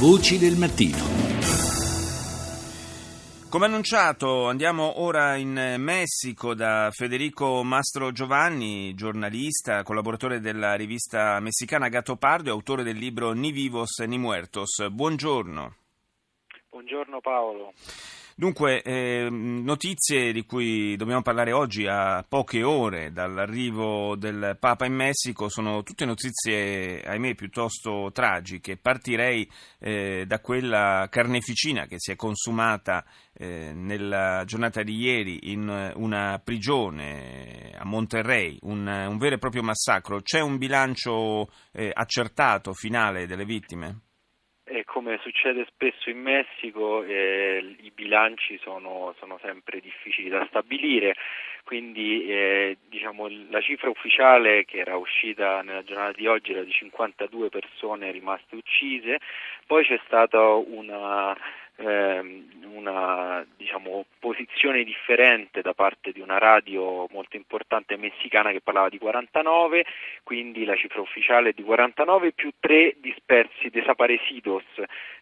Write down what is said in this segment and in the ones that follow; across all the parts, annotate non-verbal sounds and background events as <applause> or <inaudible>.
Voci del mattino. Come annunciato andiamo ora in Messico da Federico Mastro Giovanni, giornalista, collaboratore della rivista messicana Gatto Pardo e autore del libro Ni vivos ni muertos. Buongiorno. Buongiorno Paolo. Dunque, eh, notizie di cui dobbiamo parlare oggi a poche ore dall'arrivo del Papa in Messico sono tutte notizie, ahimè, piuttosto tragiche. Partirei eh, da quella carneficina che si è consumata eh, nella giornata di ieri in una prigione a Monterrey, un, un vero e proprio massacro. C'è un bilancio eh, accertato finale delle vittime? E come succede spesso in Messico, eh, i bilanci sono, sono, sempre difficili da stabilire, quindi eh, diciamo, la cifra ufficiale che era uscita nella giornata di oggi era di 52 persone rimaste uccise, poi c'è stata una una diciamo, posizione differente da parte di una radio molto importante messicana che parlava di 49, quindi la cifra ufficiale è di 49 più 3 dispersi, desaparecidos,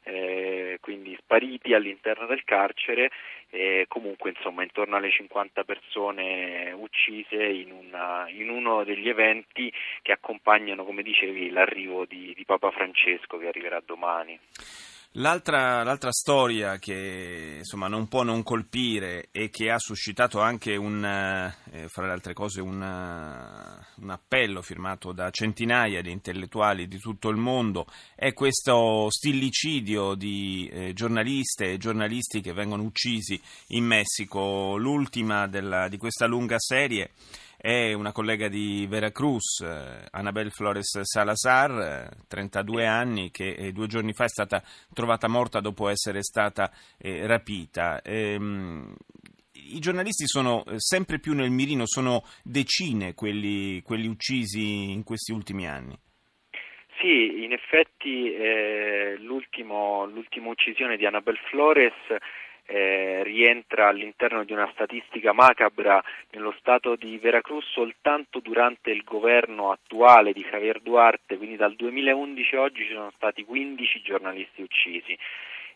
eh, quindi spariti all'interno del carcere, e comunque insomma intorno alle 50 persone uccise in, una, in uno degli eventi che accompagnano, come dicevi, l'arrivo di, di Papa Francesco che arriverà domani. L'altra, l'altra, storia che insomma, non può non colpire e che ha suscitato anche un, eh, fra le altre cose un, un, appello firmato da centinaia di intellettuali di tutto il mondo è questo stillicidio di eh, giornaliste e giornalisti che vengono uccisi in Messico, l'ultima della, di questa lunga serie è una collega di Veracruz, eh, Anabel Flores Salazar, 32 eh, anni, che eh, due giorni fa è stata trovata morta dopo essere stata rapita. Ehm, I giornalisti sono sempre più nel mirino, sono decine quelli, quelli uccisi in questi ultimi anni. Sì, in effetti eh, l'ultima uccisione di Annabel Flores eh, rientra all'interno di una statistica macabra nello stato di Veracruz soltanto durante il governo attuale di Javier Duarte, quindi dal 2011 a oggi ci sono stati 15 giornalisti uccisi.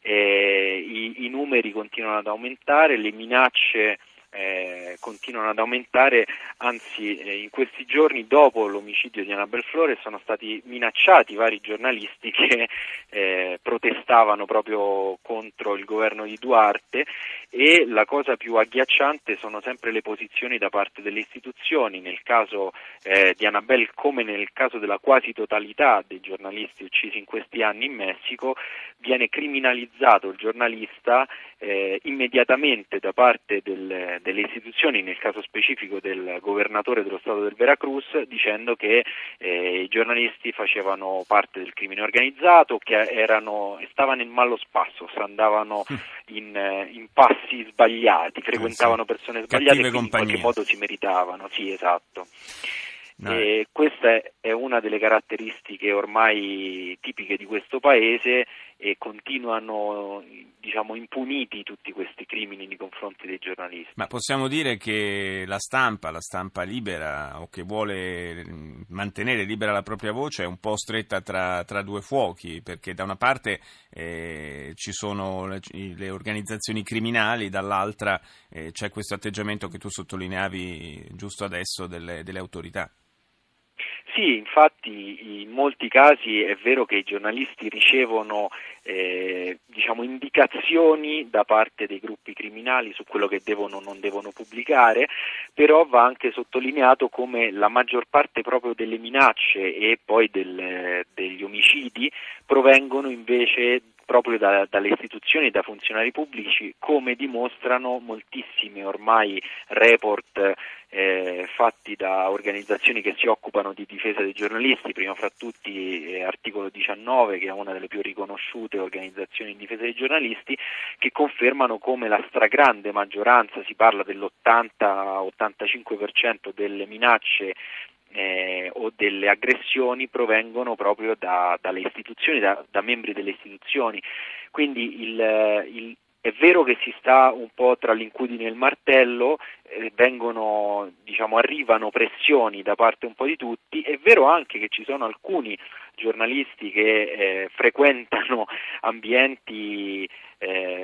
Eh, i, i, numeri continuano ad aumentare, le minacce eh, continuano ad aumentare, anzi eh, in questi giorni dopo l'omicidio di Annabel Flores sono stati minacciati vari giornalisti che eh, protestavano proprio contro il governo di Duarte e la cosa più agghiacciante sono sempre le posizioni da parte delle istituzioni, nel caso eh, di Annabel come nel caso della quasi totalità dei giornalisti uccisi in questi anni in Messico, viene criminalizzato il giornalista eh, immediatamente da parte del, delle istituzioni, nel caso specifico del governatore dello Stato del Veracruz, dicendo che eh, i giornalisti facevano parte del crimine organizzato, che erano, stavano in mallo spasso, andavano hm. in, eh, in passi sbagliati, frequentavano persone sbagliate e in qualche modo si meritavano. Sì, esatto. No. questa è una delle caratteristiche ormai tipiche di questo paese e continuano diciamo, impuniti tutti questi crimini nei confronti dei giornalisti. Ma possiamo dire che la stampa, la stampa libera o che vuole mantenere libera la propria voce è un po' stretta tra, tra due fuochi, perché da una parte eh, ci sono le, le, organizzazioni criminali, dall'altra eh, c'è questo atteggiamento che tu sottolineavi giusto adesso delle, delle autorità. Sì, infatti in molti casi è vero che i giornalisti ricevono eh, diciamo, indicazioni da parte dei gruppi criminali su quello che devono o non devono pubblicare, però va anche sottolineato come la maggior parte proprio delle minacce e poi del, degli omicidi provengono invece proprio da, dalle istituzioni e da funzionari pubblici, come dimostrano moltissimi ormai report eh, fatti da organizzazioni che si occupano di difesa dei giornalisti, prima fra tutti eh, articolo 19 che è una delle più riconosciute organizzazioni in difesa dei giornalisti, che confermano come la stragrande maggioranza, si parla dell'80-85% delle minacce eh, o delle aggressioni provengono proprio da, dalle istituzioni, da, da, membri delle istituzioni. Quindi il, il, è vero che si sta un po' tra l'incudine e il martello, eh, vengono, diciamo, arrivano pressioni da parte un po' di tutti, è vero anche che ci sono alcuni giornalisti che eh, frequentano <laughs> ambienti eh,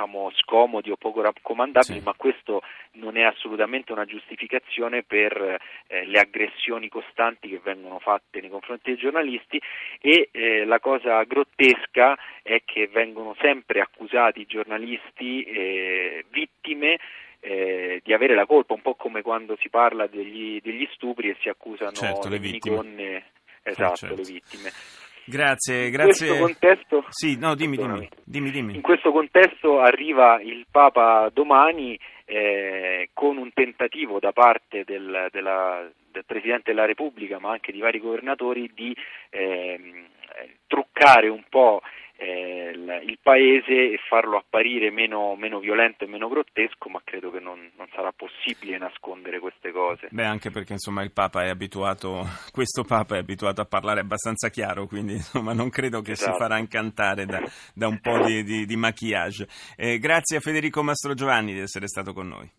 diciamo scomodi o poco raccomandabili, sì. ma questo non è assolutamente una giustificazione per eh, le aggressioni costanti che vengono fatte nei confronti dei giornalisti e eh, la cosa grottesca è che vengono sempre accusati i giornalisti eh, vittime eh, di avere la colpa, un po' come quando si parla degli, degli stupri e si accusano certo, le, le donne, esatto, certo. le vittime. Grazie, in grazie. Questo contesto, sì, no, dimmi, dimmi, dimmi, dimmi, In questo contesto arriva il Papa domani eh, con un tentativo da parte del, della, del, Presidente della Repubblica, ma anche di vari governatori, di eh, truccare un po' il, paese e farlo apparire meno, meno, violento e meno grottesco, ma credo che non, non, sarà possibile nascondere queste cose. Beh, anche perché insomma il Papa è abituato, <laughs> questo Papa è abituato a parlare abbastanza chiaro, quindi insomma non credo che esatto. si farà incantare da, da un po' di, di, di maquillage. Eh, grazie a Federico Mastro Giovanni di essere stato con noi.